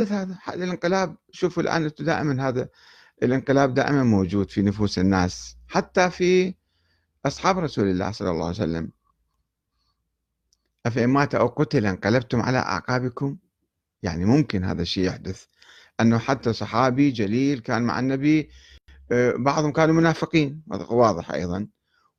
هذا الانقلاب شوفوا الآن دائما هذا الانقلاب دائما موجود في نفوس الناس حتى في أصحاب رسول الله صلى الله عليه وسلم. أفإن مات أو قتل انقلبتم على أعقابكم؟ يعني ممكن هذا الشيء يحدث. أنه حتى صحابي جليل كان مع النبي آه، بعضهم كانوا منافقين واضح أيضا.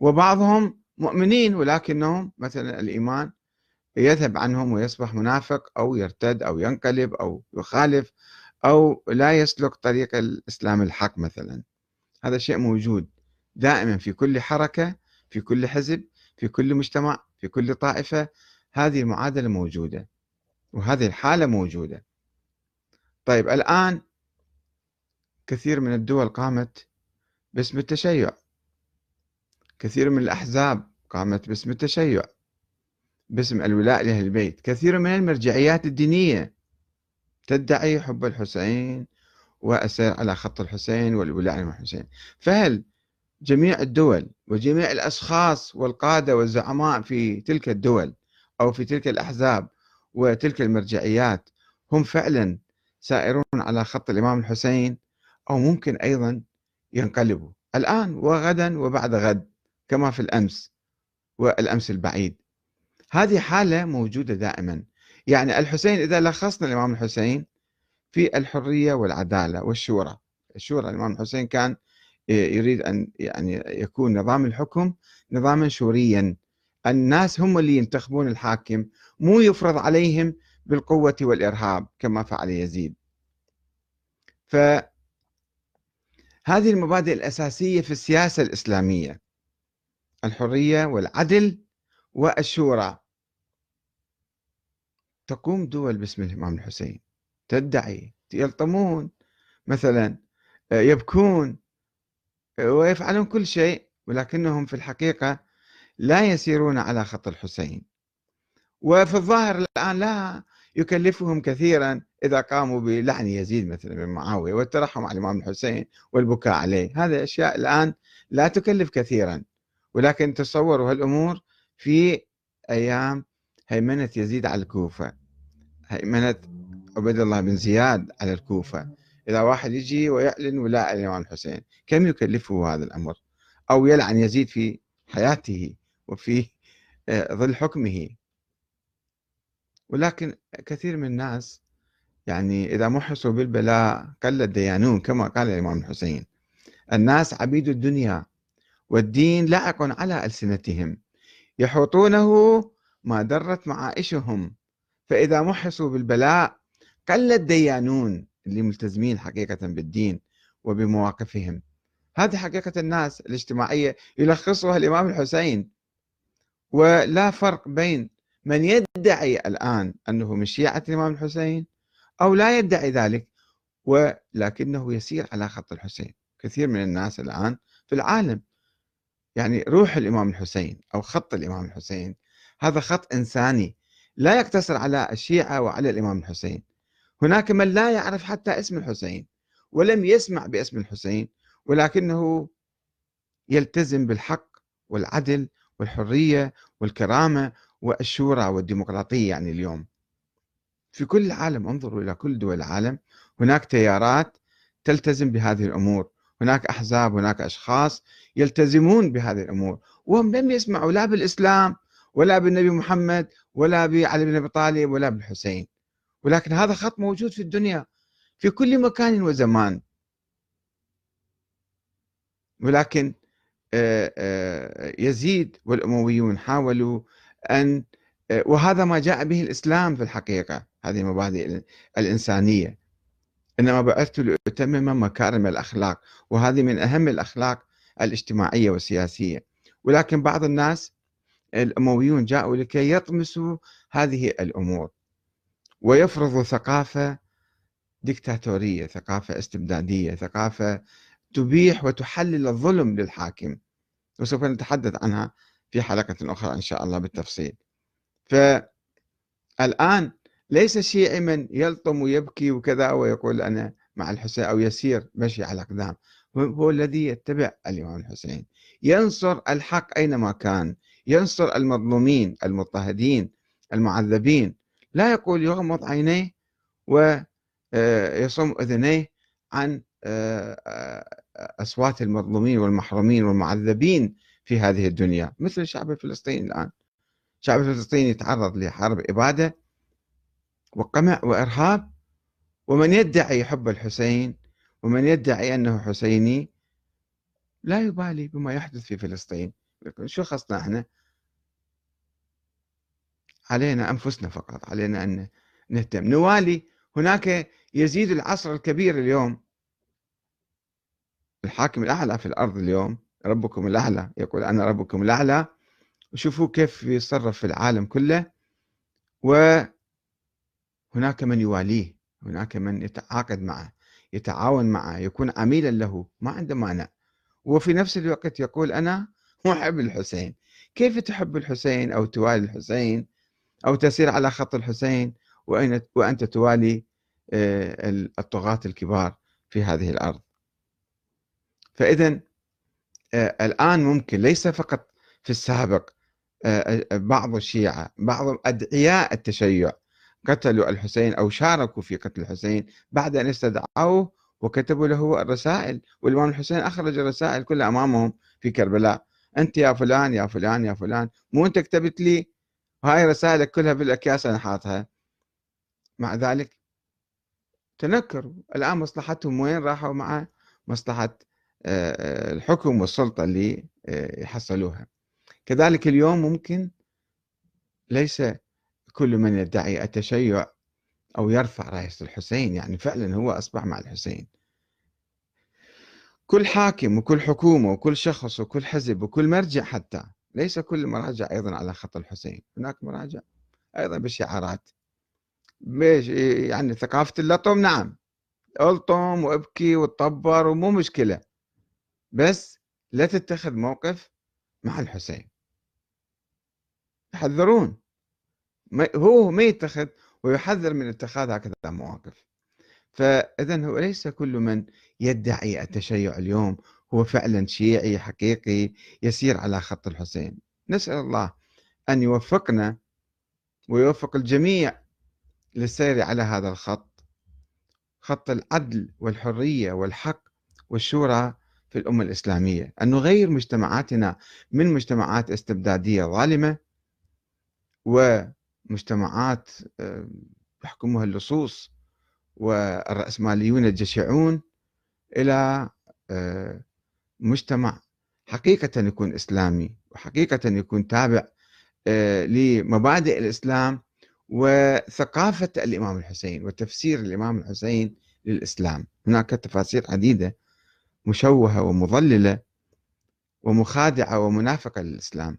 وبعضهم مؤمنين ولكنهم مثلا الإيمان يذهب عنهم ويصبح منافق أو يرتد أو ينقلب أو يخالف أو لا يسلك طريق الإسلام الحق مثلا. هذا شيء موجود دائما في كل حركة في كل حزب في كل مجتمع في كل طائفة. هذه المعادلة موجودة وهذه الحالة موجودة. طيب الآن كثير من الدول قامت باسم التشيع. كثير من الأحزاب قامت باسم التشيع. باسم الولاء لأهل البيت. كثير من المرجعيات الدينية تدعي حب الحسين والسير على خط الحسين والولاء للحسين فهل جميع الدول وجميع الأشخاص والقادة والزعماء في تلك الدول أو في تلك الأحزاب وتلك المرجعيات هم فعلا سائرون على خط الإمام الحسين أو ممكن أيضا ينقلبوا؟ الآن وغدا وبعد غد كما في الأمس والأمس البعيد. هذه حالة موجودة دائما. يعني الحسين إذا لخصنا الإمام الحسين في الحرية والعدالة والشورى. الشورى الإمام الحسين كان يريد أن يعني يكون نظام الحكم نظاما شوريا. الناس هم اللي ينتخبون الحاكم مو يفرض عليهم بالقوة والإرهاب كما فعل يزيد. فهذه المبادئ الأساسية في السياسة الإسلامية. الحرية والعدل والشورى. تقوم دول باسم الإمام الحسين. تدعي يلطمون مثلا يبكون ويفعلون كل شيء ولكنهم في الحقيقة لا يسيرون على خط الحسين. وفي الظاهر الآن لا يكلفهم كثيرا إذا قاموا بلعن يزيد مثلا بن معاوية والترحم على الإمام الحسين والبكاء عليه. هذه أشياء الآن لا تكلف كثيرا ولكن تصوروا هالأمور في أيام هيمنة يزيد على الكوفة. هيمنة عبيد الله بن زياد على الكوفة. إذا واحد يجي ويعلن ولاء الإمام الحسين كم يكلفه هذا الأمر؟ أو يلعن يزيد في حياته وفي آه، ظل حكمه. ولكن كثير من الناس يعني إذا محصوا بالبلاء قل الديانون كما قال الإمام الحسين الناس عبيد الدنيا والدين لائق على ألسنتهم. يحوطونه ما درت معائشهم. فإذا محصوا بالبلاء قل الديانون اللي ملتزمين حقيقة بالدين وبمواقفهم. هذه حقيقة الناس الاجتماعية يلخصها الإمام الحسين. ولا فرق بين من يدعي الآن أنه من شيعة الإمام الحسين أو لا يدعي ذلك ولكنه يسير على خط الحسين. كثير من الناس الآن في العالم يعني روح الإمام الحسين أو خط الإمام الحسين. هذا خط إنساني لا يقتصر على الشيعة وعلى الإمام الحسين. هناك من لا يعرف حتى اسم الحسين ولم يسمع باسم الحسين ولكنه يلتزم بالحق والعدل والحرية والكرامة والشورى والديمقراطية يعني اليوم. في كل العالم انظروا إلى كل دول العالم هناك تيارات تلتزم بهذه الأمور. هناك أحزاب هناك أشخاص يلتزمون بهذه الأمور. وهم لم يسمعوا لا بالإسلام ولا بالنبي محمد ولا بعلي بن أبي طالب ولا بالحسين. ولكن هذا خط موجود في الدنيا في كل مكان وزمان. ولكن آه، آه، يزيد والأمويون حاولوا أن آه، وهذا ما جاء به الإسلام في الحقيقة هذه المبادئ الإنسانية. إنما بعثت لأتمم مكارم الأخلاق وهذه من أهم الأخلاق الاجتماعية والسياسية. ولكن بعض الناس الأمويون جاءوا لكي يطمسوا هذه الأمور ويفرضوا ثقافة ديكتاتورية ثقافة استبدادية ثقافة تبيح وتحلل الظلم للحاكم. وسوف نتحدث عنها في حلقة أخرى إن شاء الله بالتفصيل. فالآن ليس الشيعي من يلطم ويبكي وكذا ويقول أنا مع الحسين أو يسير مشي على الأقدام هو الذي يتبع الإمام الحسين. ينصر الحق أينما كان. ينصر المظلومين المضطهدين المعذبين. لا يقول يغمض عينيه آه، يصم أذنيه عن أصوات المظلومين والمحرومين والمعذبين في هذه الدنيا. مثل الشعب الفلسطيني الآن. الشعب الفلسطيني يتعرض لحرب إبادة وقمع وإرهاب ومن يدعي حب الحسين ومن يدعي أنه حسيني لا يبالي بما يحدث في فلسطين. شو خصنا إحنا؟ علينا أنفسنا فقط علينا أن نهتم. نوالي هناك يزيد العصر الكبير اليوم. الحاكم الأعلى في الأرض اليوم ربكم الأعلى يقول أنا ربكم الأعلى. وشوفوا كيف يتصرف في العالم كله. وهناك من يواليه هناك من يتعاقد معه يتعاون معه يكون عميلا له ما عنده مانع. وفي نفس الوقت يقول أنا محب الحسين. كيف تحب الحسين أو توالي الحسين أو تسير على خط الحسين؟ وأنت توالي آه، الطغاة الكبار في هذه الأرض. فإذا آه، الآن ممكن ليس فقط في السابق آه، بعض الشيعة بعض أدعياء التشيع قتلوا الحسين أو شاركوا في قتل الحسين بعد أن استدعوه وكتبوا له الرسائل. والإمام الحسين أخرج الرسائل كلها أمامهم في كربلاء. أنت يا فلان يا فلان يا فلان. مو أنت كتبت لي؟ هاي رسائلك كلها بالأكياس أنا حاطها. مع ذلك تنكروا. الآن مصلحتهم وين؟ راحوا مع مصلحة آه، الحكم والسلطة اللي آه، يحصلوها كذلك اليوم ممكن ليس كل من يدعي التشيع أو يرفع راية الحسين يعني فعلا هو أصبح مع الحسين. كل حاكم وكل حكومة وكل شخص وكل حزب وكل مرجع حتى ليس كل مراجع أيضا على خط الحسين. هناك مراجع أيضا بالشعارات يعني ثقافة اللطم نعم. ألطم وأبكي وتطبر ومو مشكلة. بس لا تتخذ موقف مع الحسين. يحذرون هو ما يتخذ ويحذر من اتخاذ هكذا مواقف. فإذا هو ليس كل من يدعي التشيع اليوم هو فعلا شيعي حقيقي يسير على خط الحسين. نسأل الله أن يوفقنا ويوفق الجميع للسير على هذا الخط خط العدل والحرية والحق والشورى في الأمة الإسلامية. أن نغير مجتمعاتنا من مجتمعات استبدادية ظالمة ومجتمعات آه، يحكمها اللصوص والرأسماليون الجشعون إلى آه، مجتمع حقيقة يكون إسلامي وحقيقة يكون تابع آه، لمبادئ الإسلام وثقافة الإمام الحسين وتفسير الإمام الحسين للإسلام. هناك تفاسير عديدة مشوهة ومضللة ومخادعة ومنافقة للإسلام.